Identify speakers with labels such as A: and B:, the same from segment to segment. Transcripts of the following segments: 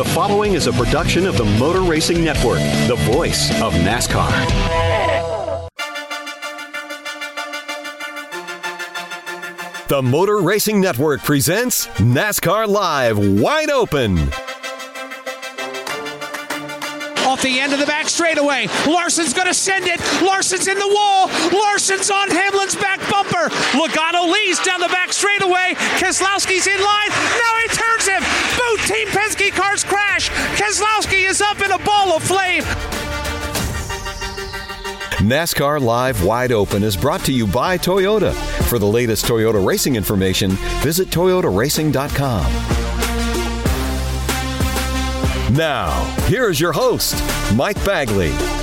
A: The following is a production of the Motor Racing Network, the voice of NASCAR.
B: The Motor Racing Network presents NASCAR Live Wide Open.
C: Off the end of the back straightaway. Larson's going to send it. Larson's in the wall. Larson's on Hamlin's back bumper. Logano leads down the back straightaway. Keselowski's in line. Now he turns Team Penske cars crash. Keselowski is up in a ball of flame.
B: NASCAR Live Wide Open is brought to you by Toyota. For the latest Toyota racing information, visit toyotaracing.com. Now, here is your host, Mike Bagley.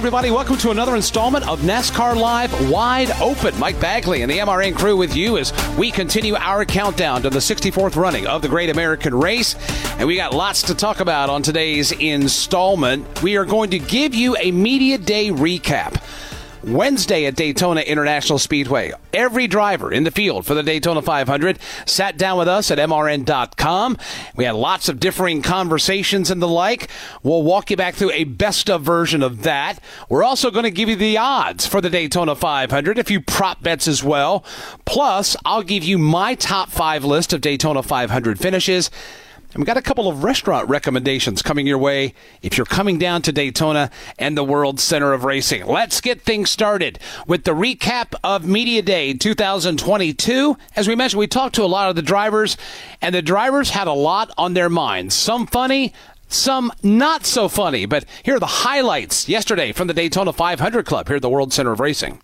C: Everybody. Welcome to another installment of NASCAR Live Wide Open. Mike Bagley and the MRN crew with you as we continue our countdown to the 64th running of the Great American Race. And we got lots to talk about on today's installment. We are going to give you a Media Day recap. Wednesday at Daytona International Speedway. Every driver in the field for the Daytona 500 sat down with us at MRN.com. We had lots of differing conversations and the like. We'll walk you back through a best of version of that. We're also going to give you the odds for the Daytona 500, a few prop bets as well. Plus, I'll give you my top five list of Daytona 500 finishes. And we got a couple of restaurant recommendations coming your way if you're coming down to Daytona and the World Center of Racing. Let's get things started with the recap of Media Day 2022. As we mentioned, we talked to a lot of the drivers, and the drivers had a lot on their minds. Some funny, some not so funny. But here are the highlights yesterday from the Daytona 500 Club here at the World Center of Racing.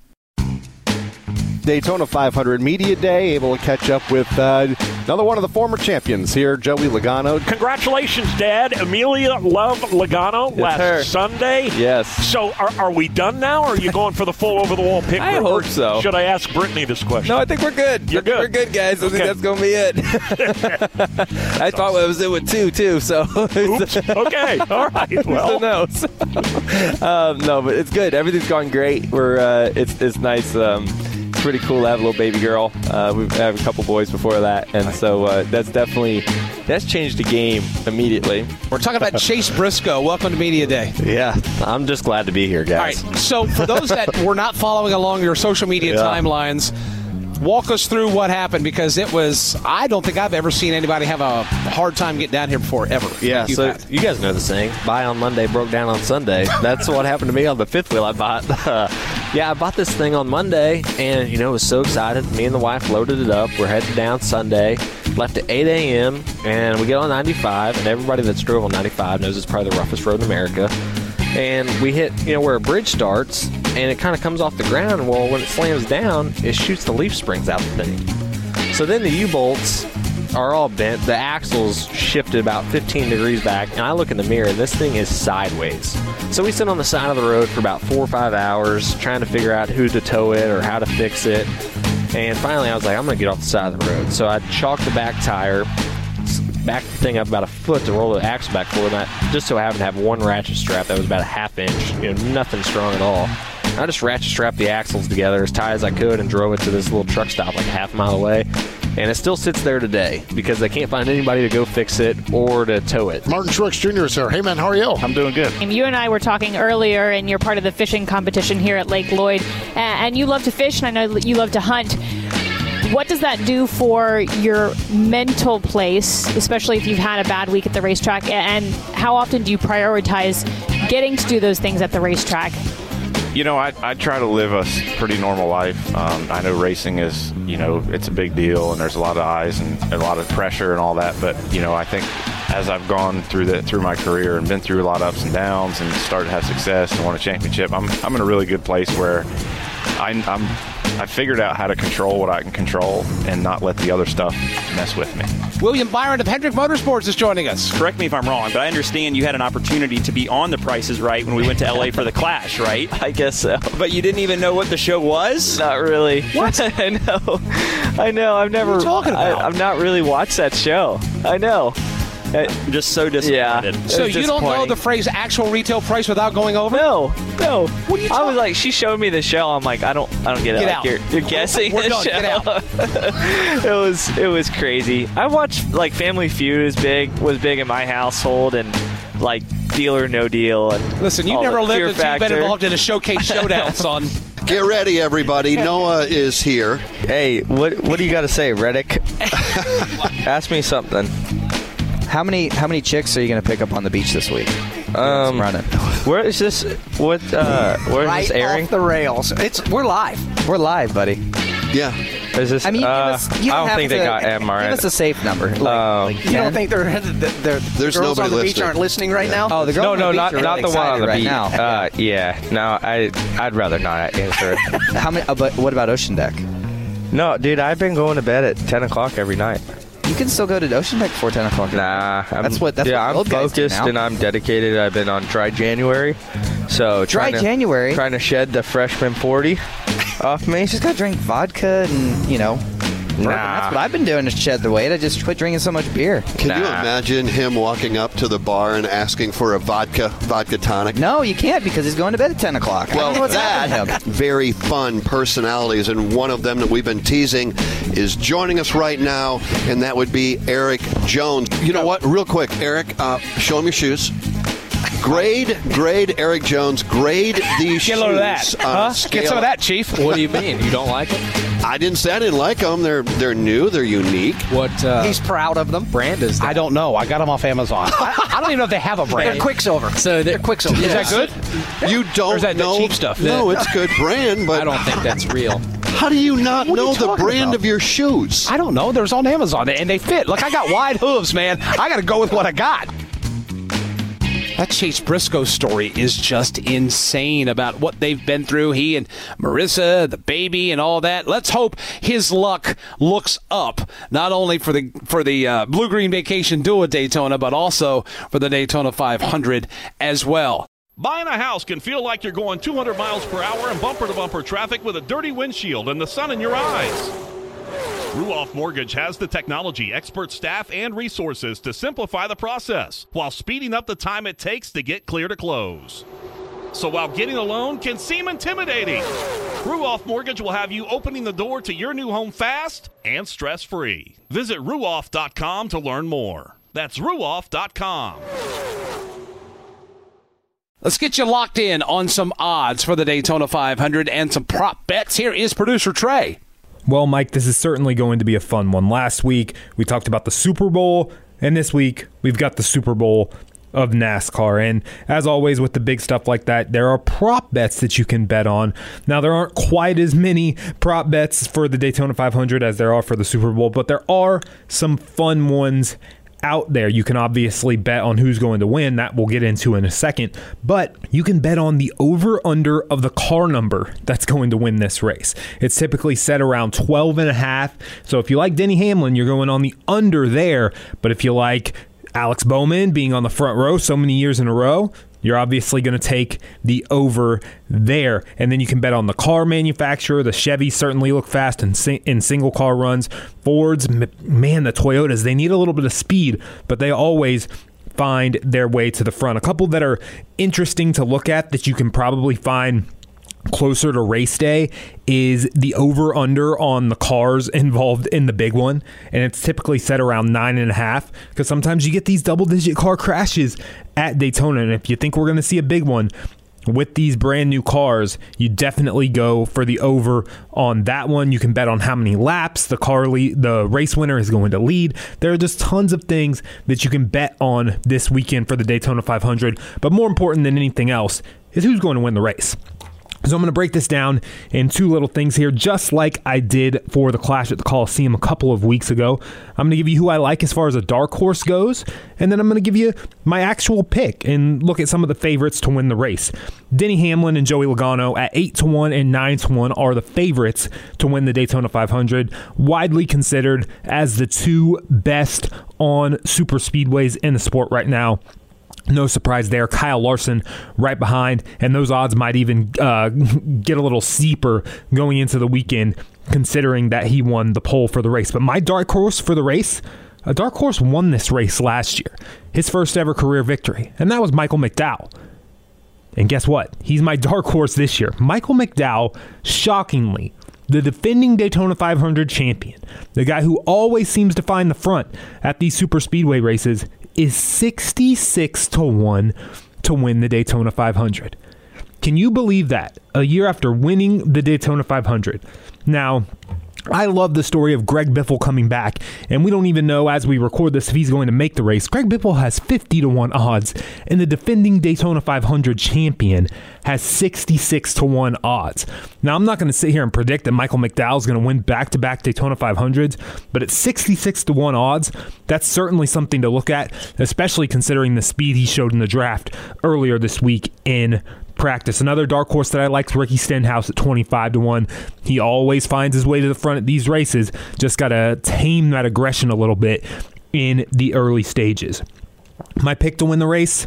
D: Daytona 500 Media Day, able to catch up with uh, another one of the former champions here, Joey Logano.
E: Congratulations, Dad. Emilia Love Logano
D: Yes,
E: last
D: sir.
E: Sunday.
D: Yes.
E: So are, are we done now, or are you going for the full over the wall pick?
F: I
E: Or-
F: hope so.
E: Should I ask Brittany this question?
F: No, I think we're good.
E: You're good.
F: We're good, guys. I
E: Okay.
F: think that's going to be it. I thought it was it with two, too. So
E: Oops. okay. All right.
F: who
E: Well,
F: knows? um, no, but it's good. Everything's gone great. We're uh, it's it's nice. Um, it's pretty cool to have a little baby girl. Uh, we've had a couple boys before that, and so uh, that's definitely that's changed the game immediately.
C: We're talking about Chase Briscoe. Welcome to Media Day.
D: Yeah, I'm just glad to be here, guys.
C: right. So, for those that were not following along your social media
D: Yeah.
C: timelines, walk us through what happened because it was. I don't think I've ever seen anybody have a hard time getting down here before ever.
D: Yeah,
C: you
D: so
C: have.
D: you guys know the saying, buy on Monday, broke down on Sunday. That's what happened to me on the fifth wheel I bought. yeah, I bought this thing on Monday and, you know, was so excited. Me and the wife loaded it up. We're heading down Sunday, left at 8 a.m., and we get on 95, and everybody that's drove on 95 knows it's probably the roughest road in America. And we hit, you know, where a bridge starts, and it kind of comes off the ground. Well, when it slams down, it shoots the leaf springs out the thing. So then the U-bolts are all bent. The axles shifted about 15 degrees back, and I look in the mirror, and this thing is sideways. So we sit on the side of the road for about four or five hours trying to figure out who to tow it or how to fix it. And finally, I was like, I'm going to get off the side of the road. So I chalked the back tire, back the thing up about a foot to roll the axle back forward. And I just so I happened to have one ratchet strap that was about a half inch, you know, nothing strong at all. I just ratchet strapped the axles together as tight as I could and drove it to this little truck stop like a half mile away. And it still sits there today because they can't find anybody to go fix it or to tow it.
G: Martin Truex Jr. is here. Hey, man, how are you?
H: I'm doing good.
I: You and I were talking earlier, and you're part of the fishing competition here at Lake Lloyd, and you love to fish, and I know you love to hunt. What does that do for your mental place, especially if you've had a bad week at the racetrack? And how often do you prioritize getting to do those things at the racetrack?
H: You know, I, I try to live a pretty normal life. Um, I know racing is, you know, it's a big deal and there's a lot of eyes and a lot of pressure and all that. But, you know, I think as I've gone through the, through my career and been through a lot of ups and downs and started to have success and won a championship, I'm, I'm in a really good place where I, I'm, I figured out how to control what I can control and not let the other stuff mess with me.
C: William Byron of Hendrick Motorsports is joining us.
J: Correct me if I'm wrong, but I understand you had an opportunity to be on The Price is Right when we went to LA for the Clash, right?
D: I guess so.
J: But you didn't even know what the show was?
D: Not really. What? I know. I know. I've never.
J: What are you talking about?
D: I, I've not really watched that show. I know.
J: I'm just so disappointed.
D: Yeah.
C: So you don't know the phrase actual retail price without going over?
D: No, no.
C: What are you
D: I was like, she showed me the show. I'm like, I don't, I don't get it.
C: Get
D: Like,
C: out.
D: You're, you're guessing
C: We're
D: the
C: done.
D: show.
C: Get out.
D: it was, it was crazy. I watched like Family Feud is big, was big in my household, and like Deal or No Deal. And
C: Listen, you never
D: the
C: lived
D: Fear
C: until you've been involved in a showcase showdown, son.
K: Get ready, everybody. Noah is here.
F: Hey, what what do you got to say, Reddick? Ask me something.
L: How many how many chicks are you going to pick up on the beach this week?
F: Um,
L: running.
F: Where is this? What? Uh, where is
M: right
F: this airing?
M: off the rails. It's we're live.
L: We're live, buddy.
K: Yeah.
F: Is this?
L: I mean, you
F: uh,
L: us- you
F: I
L: don't
F: don't think
L: to-
F: they got
L: Give
F: MRN.
L: us a safe number. Like,
F: Um,
L: like
M: You don't think they're, the, the, the
K: There's
M: girls on
K: nobody
M: the beach
K: listening.
M: aren't listening right now?
L: Oh, the girl
F: no,
L: on the
F: no,
L: beach
F: not
L: are
F: not
L: really
F: the one on
L: excited
F: the
L: right
F: beach.
L: now.
F: Uh, yeah, no, I I'd rather not answer it.
L: How many? Uh, but what about Ocean Deck?
F: no, dude, I've been going to bed at ten o'clock every night.
L: You can still go to Ocean Deck before ten o'clock.
F: Nah, I'm,
L: That's what- that's
F: yeah,
L: what
F: I'm
L: old guys do
F: focused and I'm dedicated. I've been on dry January, so
L: Dry
F: trying to-
L: January?
F: trying to shed the freshman forty off me.
L: You just gotta drink vodka and you know. Bourbon.
F: Nah.
L: That's what I've been doing to shed the weight. I just quit drinking so much beer.
K: Can you
F: Nah.
K: imagine him walking up to the bar and asking for a vodka vodka tonic?
L: No, you can't because he's going to bed at ten o'clock. I
K: Well,
L: don't know what's happening to
K: that
L: him.
K: very fun personalities, and one of them that we've been teasing is joining us right now, and that would be Erik Jones. You know what? Real quick, Erik, uh, show him your shoes. Grade, grade, Erik Jones. Grade these
C: Get
K: shoes.
C: a load of that.
K: on a
C: Huh?
K: scale
C: Get some of that, Chief.
D: What do you mean? You don't like it?
K: I didn't say I didn't like them. They're they're new. They're unique.
D: What uh,
M: He's proud of them.
D: brand is that?
C: I don't know. I got them off Amazon. I, I don't even know if they have a
M: They're
C: brand.
M: Quiksilver.
D: So
M: they're Quiksilver.
C: Is that good?
K: You don't
C: Or is that the
K: know
C: cheap stuff?
K: No, it's good brand, but
D: I don't think that's real.
K: how do you not
C: What are you
K: know the
C: talking
K: brand
C: about?
K: of your shoes?
C: I don't know. There's on Amazon and they fit. Look, I got wide hooves, man. I got to go with what I got. That Chase Briscoe story is just insane about what they've been through. He and Marissa, the baby, and all that. Let's hope his luck looks up, not only for the for the uh, Blue Green Vacation Duel Daytona, but also for the Daytona 500 as well.
N: Buying a house can feel like you're going 200 miles per hour in bumper to bumper traffic with a dirty windshield and the sun in your eyes. Ruoff Mortgage has the technology, expert staff, and resources to simplify the process while speeding up the time it takes to get clear to close. So while getting a loan can seem intimidating, Ruoff Mortgage will have you opening the door to your new home fast and stress free. Visit ruoff.com to learn more. That's ruoff.com.
C: Let's get you locked in on some odds for the Daytona 500 and some prop bets. Here is producer Trey.
O: Well, Mike, this is certainly going to be a fun one. Last week, we talked about the Super Bowl, and this week, we've got the Super Bowl of NASCAR. And as always, with the big stuff like that, there are prop bets that you can bet on. Now, there aren't quite as many prop bets for the Daytona 500 as there are for the Super Bowl, but there are some fun ones out there. You can obviously bet on who's going to win. That we'll get into in a second. But you can bet on the over under of the car number that's going to win this race. It's typically set around 12 and a half. So if you like Denny Hamlin, you're going on the under there. But if you like Alex Bowman being on the front row so many years in a row, you're obviously going to take the over there. And then you can bet on the car manufacturer. The Chevy certainly look fast in, in single car runs. Fords, man, the Toyotas, they need a little bit of speed, but they always find their way to the front. A couple that are interesting to look at that you can probably find closer to race day is the over under on the cars involved in the big one and it's typically set around nine and a half because sometimes you get these double digit car crashes at daytona and if you think we're going to see a big one with these brand new cars, you definitely go for the over on that one. You can bet on how many laps the car lead, the race winner is going to lead. There are just tons of things that you can bet on this weekend for the Daytona 500. But more important than anything else is who's going to win the race. So I'm going to break this down in two little things here, just like I did for the Clash at the Coliseum a couple of weeks ago. I'm going to give you who I like as far as a dark horse goes, and then I'm going to give you my actual pick and look at some of the favorites to win the race. Denny Hamlin and Joey Logano at 8 to 1 and 9 to 1 are the favorites to win the Daytona 500, widely considered as the two best on super speedways in the sport right now. No surprise there. Kyle Larson right behind, and those odds might even uh, get a little steeper going into the weekend, considering that he won the pole for the race. But my dark horse for the race, a dark horse won this race last year, his first ever career victory, and that was Michael McDowell. And guess what? He's my dark horse this year. Michael McDowell, shockingly, the defending Daytona 500 champion, the guy who always seems to find the front at these super speedway races, is 66 to 1 to win the Daytona 500. Can you believe that? A year after winning the Daytona 500. Now, I love the story of Greg Biffle coming back, and we don't even know as we record this if he's going to make the race. Greg Biffle has 50 to 1 odds, and the defending Daytona 500 champion has 66 to 1 odds. Now, I'm not going to sit here and predict that Michael McDowell is going to win back to back Daytona 500s, but at 66 to 1 odds, that's certainly something to look at, especially considering the speed he showed in the draft earlier this week in practice. Another dark horse that I like is Ricky Stenhouse at 25 to 1. He always finds his way to the front at these races. Just got to tame that aggression a little bit in the early stages. My pick to win the race.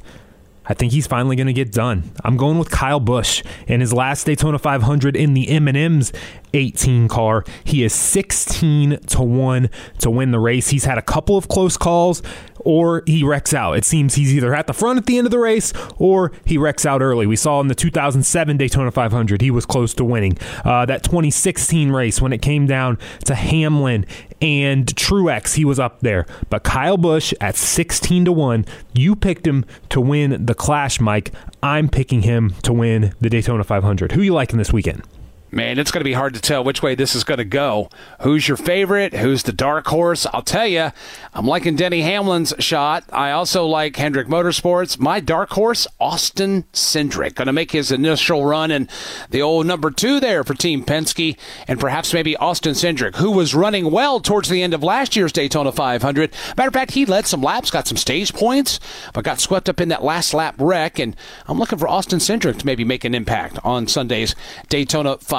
O: I think he's finally going to get done. I'm going with Kyle Busch in his last Daytona 500 in the M&M's 18 car. He is 16 to 1 to win the race. He's had a couple of close calls or he wrecks out. It seems he's either at the front at the end of the race or he wrecks out early. We saw in the 2007 Daytona 500 he was close to winning. Uh, that 2016 race when it came down to Hamlin and Truex, he was up there. But Kyle Busch at 16 to 1, you picked him to win the Clash, Mike. I'm picking him to win the Daytona 500. Who you liking this weekend?
C: Man, it's going to be hard to tell which way this is going to go. Who's your favorite? Who's the dark horse? I'll tell you, I'm liking Denny Hamlin's shot. I also like Hendrick Motorsports. My dark horse, Austin Cindric, going to make his initial run in the old number two there for Team Penske, and perhaps maybe Austin Cindric, who was running well towards the end of last year's Daytona 500. Matter of fact, he led some laps, got some stage points, but got swept up in that last lap wreck, and I'm looking for Austin Cindric to maybe make an impact on Sunday's Daytona 500.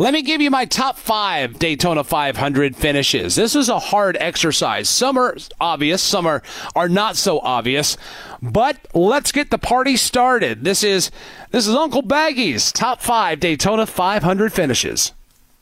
C: Let me give you my top five Daytona 500 finishes. This is a hard exercise. Some are obvious, some are, are not so obvious. But let's get the party started. This is this is Uncle Baggy's top five Daytona 500 finishes.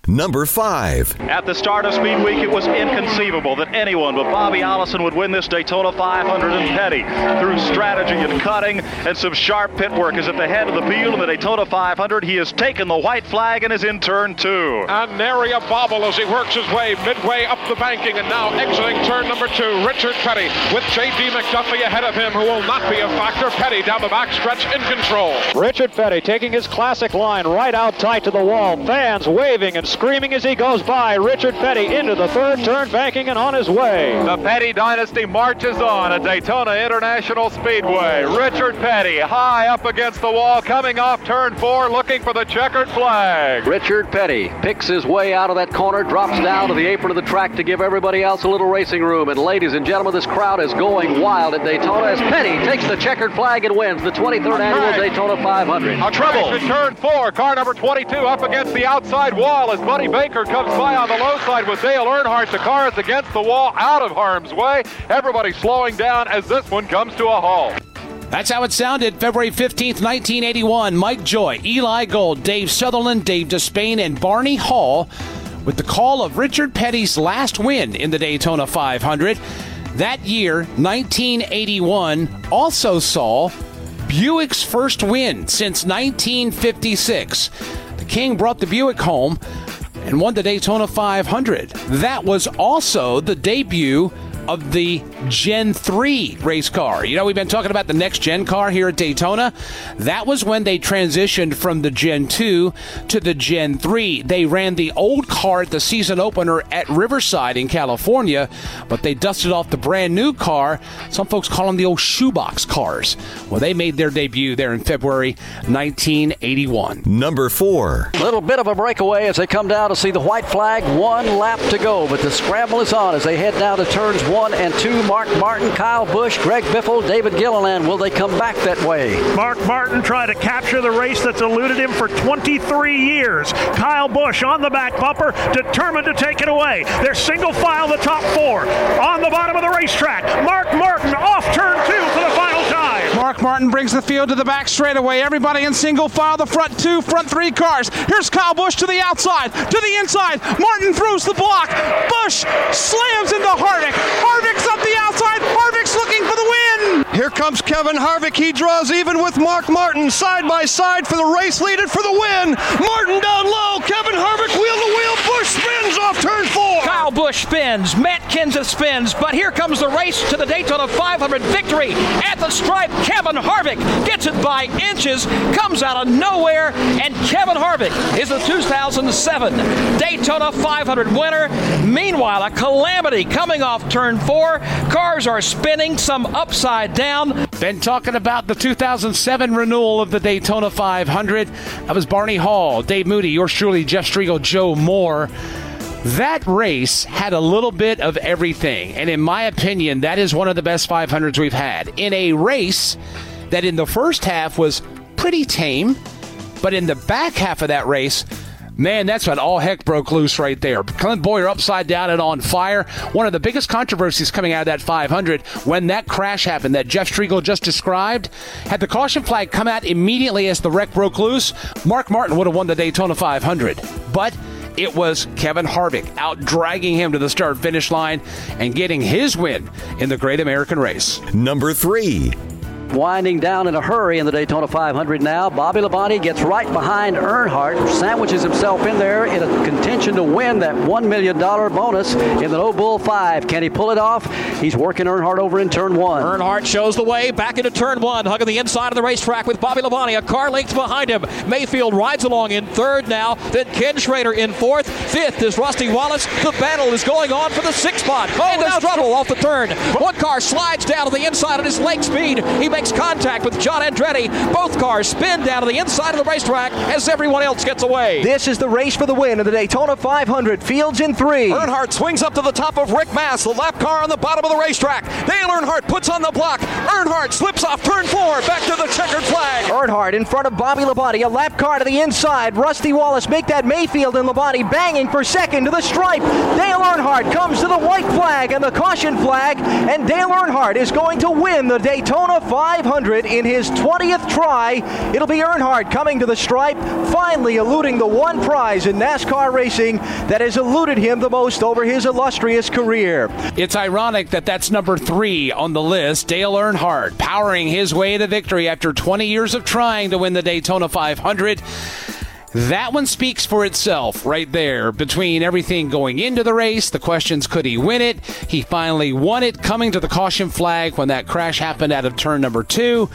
P: Number five.
Q: At the start of Speed Week, it was inconceivable that anyone but Bobby Allison would win this Daytona 500 and Petty through strategy and cutting and some sharp pit work is at the head of the field in the Daytona 500. He has taken the white flag and is in turn two.
R: And nary a bobble as he works his way midway up the banking and now exiting turn number two. Richard Petty with J.D. McDuffie ahead of him, who will not be a factor. Petty down the backstretch in control.
Q: Richard Petty taking his classic line right out tight to the wall. Fans waving and
S: screaming as he goes by. Richard Petty into the third turn, banking and on his way.
T: The Petty dynasty marches on at Daytona International Speedway. Richard Petty high up against the wall, coming off turn four, looking for the checkered flag.
S: Richard Petty picks his way out of that corner, drops down to the apron of the track to give everybody else a little racing room. And ladies and gentlemen, this crowd is going wild at Daytona as Petty takes the checkered flag and wins the 23rd annual Daytona 500.
T: A trouble. In turn four, car number 22 up against the outside wall as Buddy Baker comes by on the low side with Dale Earnhardt. The car is against the wall, out of harm's way. Everybody slowing down as this one comes to a halt.
C: That's how it sounded February 15th, 1981. Mike Joy, Eli Gold, Dave Sutherland, Dave Despain, and Barney Hall with the call of Richard Petty's last win in the Daytona 500. That year, 1981, also saw Buick's first win since 1956. The King brought the Buick home and won the Daytona 500. That was also the debut of the Gen 3 race car. You know, we've been talking about the next gen car here at Daytona. That was when they transitioned from the Gen 2 to the Gen 3. They ran the old car at the season opener at Riverside in California, but they dusted off the brand new car. Some folks call them the old shoebox cars. Well, they made their debut there in February 1981.
B: Number four.
S: Little bit of a breakaway as they come down to see the white flag. One lap to go, but the scramble is on as they head down to turns one and two. Mark Martin, Kyle Busch, Greg Biffle, David Gilliland. Will they come back that way?
I: Mark Martin tried to capture the race that's eluded him for 23 years. Kyle Busch on the back bumper, determined to take it away. They're single file the top four. On the bottom of the racetrack, Mark Martin off turn two for the final.
U: Mark Martin brings the field to the back straightaway. Everybody in single file, the front two, front three cars. Here's Kyle Busch to the outside, to the inside. Martin throws the block. Busch slams into Harvick. Harvick's up the outside. Harvick's looking for the win.
K: Here comes Kevin Harvick. He draws even with Mark Martin side by side for the race leader for the win. Martin down low. Kevin Harvick wheel to wheel. Busch spins off turn four.
V: Kyle Busch spins. Matt Kenseth spins. But here comes the race to the Daytona 500 victory at the stripe. Kevin Harvick gets it by inches, comes out of nowhere, and Kevin Harvick is the 2007 Daytona 500 winner. Meanwhile, a calamity coming off turn four. Cars are spinning, some upside down.
C: Been talking about the 2007 renewal of the Daytona 500. That was Barney Hall, Dave Moody, yours truly, Jeff Striegel, Joe Moore. That race had a little bit of everything. And in my opinion, that is one of the best 500s we've had. In a race that in the first half was pretty tame, but in the back half of that race, Man, that's when all heck broke loose right there. Clint Bowyer upside down and on fire. One of the biggest controversies coming out of that 500 when that crash happened that Jeff Striegel just described. Had the caution flag come out immediately as the wreck broke loose, Mark Martin would have won the Daytona 500. But it was Kevin Harvick out dragging him to the start finish line and getting his win in the Great American Race.
B: Number three.
S: Winding down in a hurry in the Daytona 500 now. Bobby Labonte gets right behind Earnhardt, sandwiches himself in there in a contention to win that $1 million bonus in the No Bull 5. Can he pull it off? He's working Earnhardt over in turn one.
V: Earnhardt shows the way back into turn one, hugging the inside of the racetrack with Bobby Labonte, a car length behind him. Mayfield rides along in third now, then Ken Schrader in fourth. Fifth is Rusty Wallace. The battle is going on for the sixth spot. Oh, and there's trouble off the turn. One car slides down to the inside at his leg speed. He makes contact with John Andretti. Both cars spin down to the inside of the racetrack as everyone else gets away.
U: This is the race for the win of the Daytona 500. Fields in three.
K: Earnhardt swings up to the top of Rick Mast, the lap car on the bottom of the racetrack. Dale Earnhardt puts on the block. Earnhardt slips off turn four, back to the checkered flag.
U: Earnhardt in front of Bobby Labonte, a lap car to the inside. Rusty Wallace make that Mayfield and Labonte banging for second to the stripe. Dale Earnhardt comes to the white flag and the caution flag, and Dale Earnhardt is going to win the Daytona 500 in his 20th try. It'll be Earnhardt coming to the stripe, finally eluding the one prize in NASCAR racing that has eluded him the most over his illustrious career.
C: It's ironic that that's number three on the list. Dale Earnhardt powering his way to victory after 20 years of trying to win the Daytona 500. That one speaks for itself right there. Between everything going into the race, the questions could he win it? He finally won it, coming to the caution flag when that crash happened out of turn number two.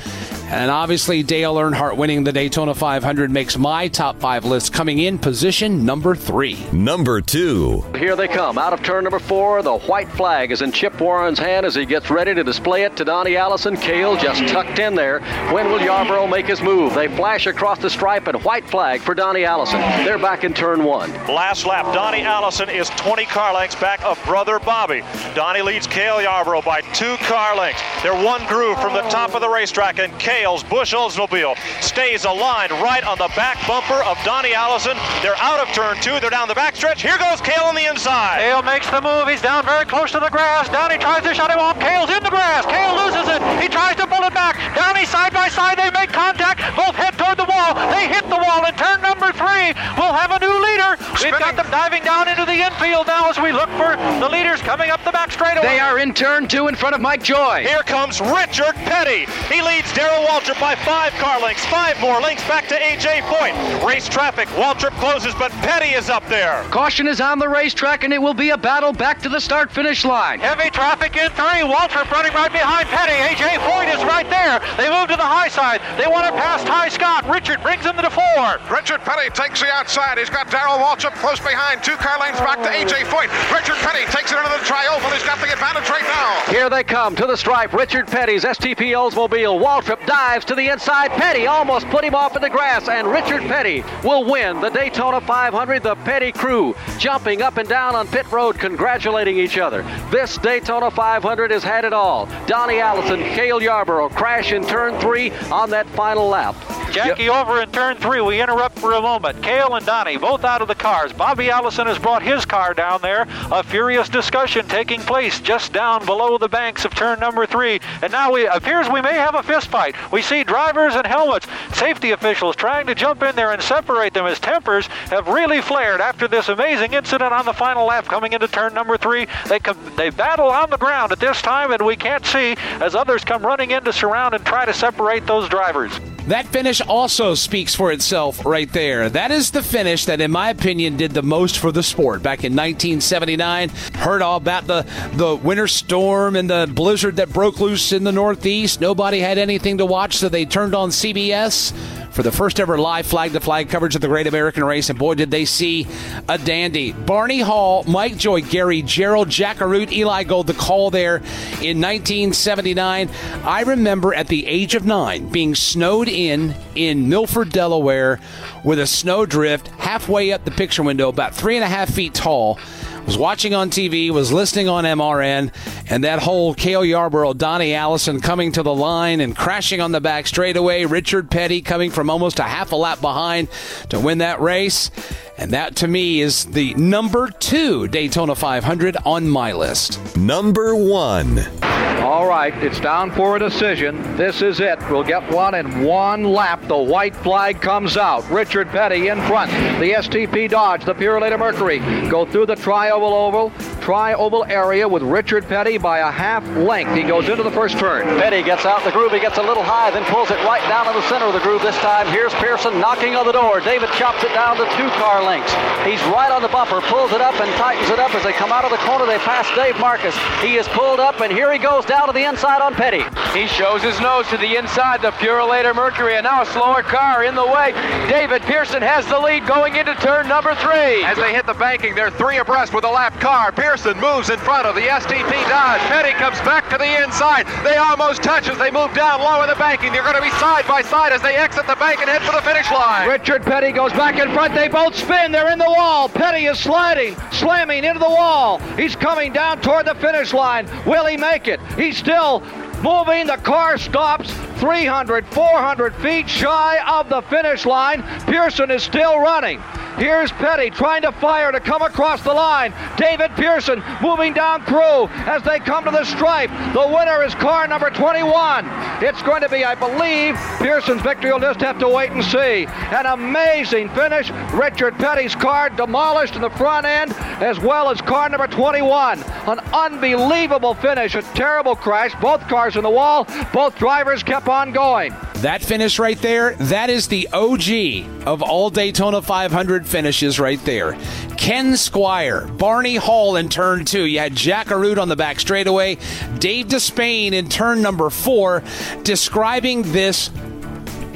C: And obviously, Dale Earnhardt winning the Daytona 500 makes my top five list, coming in position number three.
P: Number two.
S: Here they come. Out of turn number four, the white flag is in Chip Warren's hand as he gets ready to display it to Donnie Allison. Cale just tucked in there. When will Yarborough make his move? They flash across the stripe and white flag for Donnie Allison. They're back in turn one.
Q: Last lap, Donnie Allison is 20 car lengths back of brother Bobby. Donnie leads Cale Yarborough by two car lengths. They're one groove from the top of the racetrack, and Cale's Busch Oldsmobile stays aligned right on the back bumper of Donnie Allison. They're out of turn two. They're down the backstretch. Here goes Cale on the inside.
W: Cale makes the move. He's down very close to the grass. Donnie tries to shut him off. Cale's in the grass. Cale loses it. He tries to pull it back. Donnie side by side. They make contact. Both head toward the wall. They hit the wall. And turn number three will have a new leader. We've got them diving down into the infield now as we look for the leaders coming up the back straightaway.
S: They are in turn two in front of Mike Joy.
Q: Here comes Richard Petty. He leads Darrell Waltrip by five car lengths. Five more lengths back to A.J. Foyt. Race traffic. Waltrip closes, but Petty is up there.
S: Caution is on the racetrack, and it will be a battle back to the start finish line.
W: Heavy traffic in three. Waltrip running right behind Petty. A.J. Foyt is right there. They move to the high side. They want to pass Tighe Scott. Richard brings them to the four.
R: Richard Petty takes the outside. He's got Darrell Waltrip close behind. Two car lengths back to A.J. Foyt. Richard Petty takes it into the tri-oval. He's got the advantage right now.
S: Here they come to the stripe. Richard Petty's STP Oldsmobile. Waltrip dives to the inside. Petty almost put him off in the grass, and Richard Petty will win the Daytona 500. The Petty crew jumping up and down on pit road, congratulating each other. This Daytona 500 has had it all. Donnie Allison, Cale Yarborough crash in turn three on that final lap.
W: Jackie over in turn three. We interrupt for a moment. Cale and Donnie both out of the cars. Bobby Allison has brought his car down there. A furious discussion taking place just down below the banks of turn number three. And now it appears we may have a fist fight. We see drivers and helmets, safety officials trying to jump in there and separate them as tempers have really flared after this amazing incident on the final lap coming into turn number three. They com- they battle on the ground at this time, and we can't see as others come running in to surround and try to separate those drivers.
C: That finish also speaks for itself right there. That is the finish that, in my opinion, did the most for the sport back in 1979. Heard all about the, the winter storm and the blizzard that broke loose in the Northeast. Nobody had anything to watch, so they turned on CBS for the first ever live flag to flag coverage of the Great American Race, and boy, did they see a dandy. Barney Hall, Mike Joy, Gary Gerould, Jack Arute, Eli Gold, the call there in 1979. I remember at the age of nine being snowed in in Milford, Delaware, with a snowdrift halfway up the picture window, about three and a half feet tall was watching on TV, was listening on MRN, and that whole Cale Yarborough, Donnie Allison coming to the line and crashing on the back straightaway. Richard Petty coming from almost a half a lap behind to win that race. And that to me is the number two Daytona 500 on my list.
P: Number one.
U: All right, it's down for a decision. This is it. We'll get one in one lap. The white flag comes out. Richard Petty in front. The STP Dodge, the Purolator Mercury go through the tri-oval oval, tri-oval area with Richard Petty by a half length. He goes into the first turn.
S: Petty gets out the groove. He gets a little high, then pulls it right down in the center of the groove this time. Here's Pearson knocking on the door. David chops it down to two car lengths. He's right on the bumper, pulls it up and tightens it up as they come out of the corner. They pass Dave Marcis. He is pulled up, and here he goes down to the inside on Petty.
X: He shows his nose to the inside, the Purolator Mercury, and now a slower car in the way. David Pearson has the lead going into turn number three.
R: As they hit the banking, they're three abreast with a lap car. Pearson moves in front of the STP Dodge. Petty comes back to the inside. They almost touch as they move down low in the banking. They're going to be side by side as they exit the bank and head for the finish line.
U: Richard Petty goes back in front. They both spin. They're in the wall. Petty is sliding, slamming into the wall. He's coming down toward the finish line. Will he make it? He's still moving. The car stops 300, 400 feet shy of the finish line. Pearson is still running. Here's Petty trying to fire to come across the line. David Pearson moving down crew as they come to the stripe. The winner is car number 21. It's going to be, I believe, Pearson's victory. You'll just have to wait and see. An amazing finish. Richard Petty's car demolished in the front end, as well as car number 21. An unbelievable finish. A terrible crash. Both cars in the wall. Both drivers kept on going.
C: That finish right there, that is the OG of all Daytona 500 finishes right there. Ken Squier, Barney Hall in turn two. You had Jack Arute on the back straightaway, Dave Despain in turn number four, describing this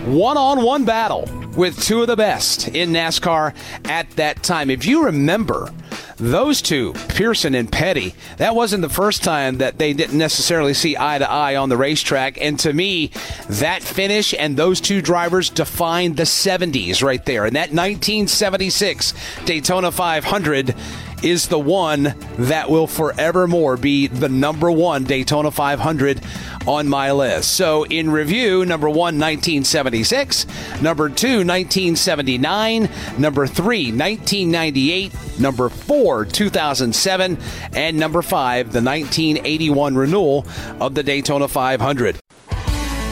C: one on one battle with two of the best in NASCAR at that time. If you remember, those two, Pearson and Petty, that wasn't the first time that they didn't necessarily see eye to eye on the racetrack. And to me, that finish and those two drivers defined the 70s right there. And that 1976 Daytona 500 is the one that will forevermore be the number one Daytona 500 on my list. So, in review, number one, 1976, number two, 1979, number three, 1998, number four, 2007, and number five, the 1981 renewal of the Daytona 500.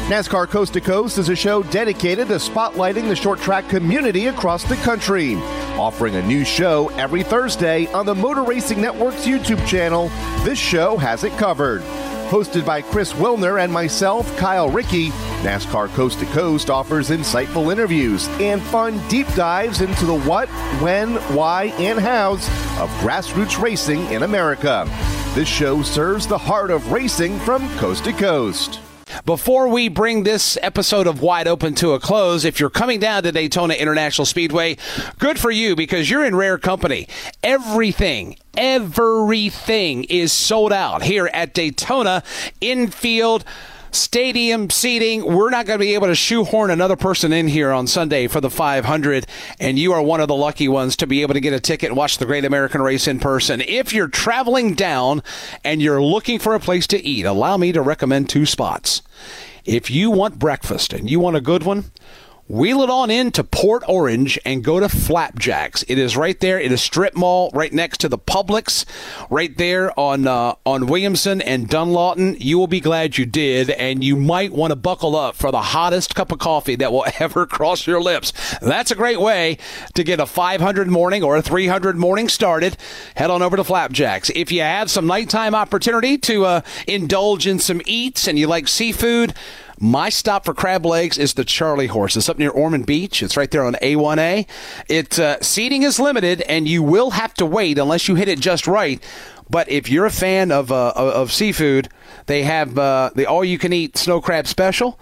Y: NASCAR Coast to Coast is a show dedicated to spotlighting the short track community across the country. Offering a new show every Thursday on the Motor Racing Network's YouTube channel, this show has it covered. Hosted by Chris Wilner and myself, Kyle Rickey, NASCAR Coast to Coast offers insightful interviews and fun deep dives into the what, when, why, and hows of grassroots racing in America. This show serves the heart of racing from coast to coast.
C: Before we bring this episode of Wide Open to a close, if you're coming down to Daytona International Speedway, good for you because you're in rare company. Everything, everything is sold out here at Daytona infield stadium seating. We're not going to be able to shoehorn another person in here on Sunday for the 500, and you are one of the lucky ones to be able to get a ticket and watch the Great American Race in person. If you're traveling down and you're looking for a place to eat, allow me to recommend two spots. If you want breakfast and you want a good one, Wheel it on into Port Orange and go to Flapjacks. It is right there in a strip mall, right next to the Publix, right there on uh, on Williamson and Dunlawton. You will be glad you did, and you might want to buckle up for the hottest cup of coffee that will ever cross your lips. That's a great way to get a 500 morning or a 300 morning started. Head on over to Flapjacks. If you have some nighttime opportunity to uh, indulge in some eats and you like seafood. My stop for crab legs is the Charlie Horse. It's up near Ormond Beach. It's right there on A1A. It uh, seating is limited, and you will have to wait unless you hit it just right. But if you're a fan of uh, of seafood, they have uh, the all you can eat snow crab special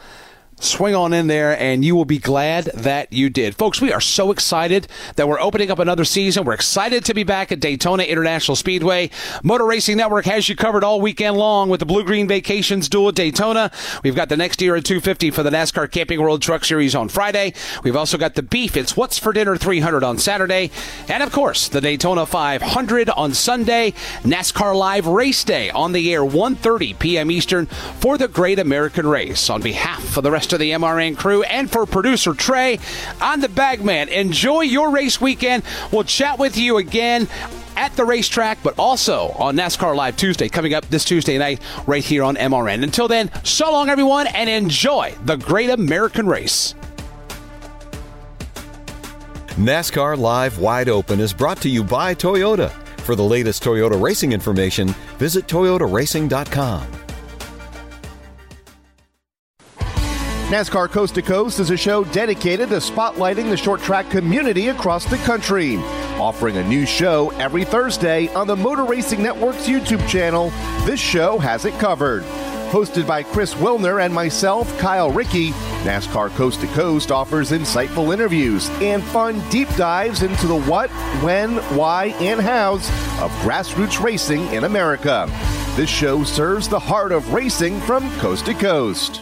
C: swing on in there and you will be glad that you did. Folks, we are so excited that we're opening up another season. We're excited to be back at Daytona International Speedway. Motor Racing Network has you covered all weekend long with the Blue Green Vacations Duel at Daytona. We've got the NextEra 250 for the NASCAR Camping World Truck Series on Friday. We've also got the Beef. It's What's for Dinner 300 on Saturday. And of course, the Daytona 500 on Sunday. NASCAR Live Race Day on the air 1.30 p.m. Eastern for the Great American Race. On behalf of the rest of the MRN crew and for producer Trey, I'm the Bagman. Enjoy your race weekend. We'll chat with you again at the racetrack, but also on NASCAR Live Tuesday, coming up this Tuesday night right here on MRN. Until then, so long, everyone, and enjoy the great American race.
P: NASCAR Live Wide Open is brought to you by Toyota. For the latest Toyota racing information, visit toyotaracing.com.
Y: NASCAR Coast to Coast is a show dedicated to spotlighting the short track community across the country. Offering a new show every Thursday on the Motor Racing Network's YouTube channel, this show has it covered. Hosted by Chris Wilner and myself, Kyle Rickey, NASCAR Coast to Coast offers insightful interviews and fun deep dives into the what, when, why, and hows of grassroots racing in America. This show serves the heart of racing from coast to coast.